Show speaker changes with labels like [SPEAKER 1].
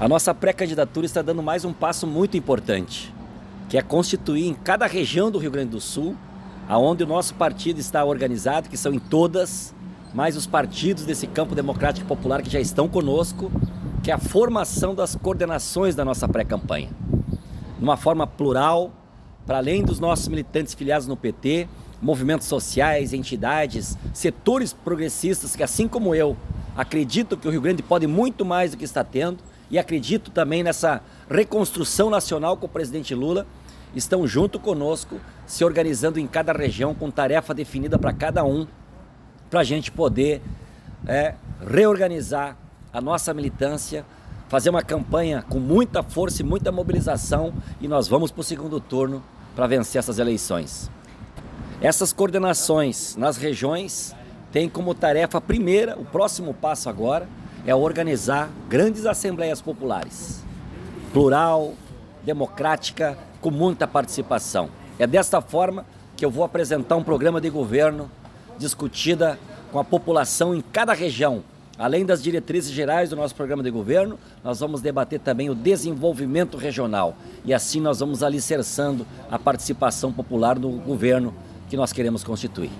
[SPEAKER 1] A nossa pré-candidatura está dando mais um passo muito importante, que é constituir em cada região do Rio Grande do Sul, aonde o nosso partido está organizado, que são em todas, mais os partidos desse campo democrático popular que já estão conosco, que é a formação das coordenações da nossa pré-campanha. Numa forma plural, para além dos nossos militantes filiados no PT, movimentos sociais, entidades, setores progressistas que, assim como eu, acreditam que o Rio Grande pode muito mais do que está tendo e acredito também nessa reconstrução nacional com o presidente Lula, estão junto conosco, se organizando em cada região com tarefa definida para cada um, para a gente poder é, reorganizar a nossa militância, fazer uma campanha com muita força e muita mobilização e nós vamos para o segundo turno para vencer essas eleições. Essas coordenações nas regiões têm como tarefa primeira, o próximo passo agora, é organizar grandes assembleias populares, plural, democrática, com muita participação. É desta forma que eu vou apresentar um programa de governo discutida com a população em cada região, Além das diretrizes gerais do nosso programa de governo, nós vamos debater também o desenvolvimento regional. E assim nós vamos alicerçando a participação popular no governo que nós queremos constituir.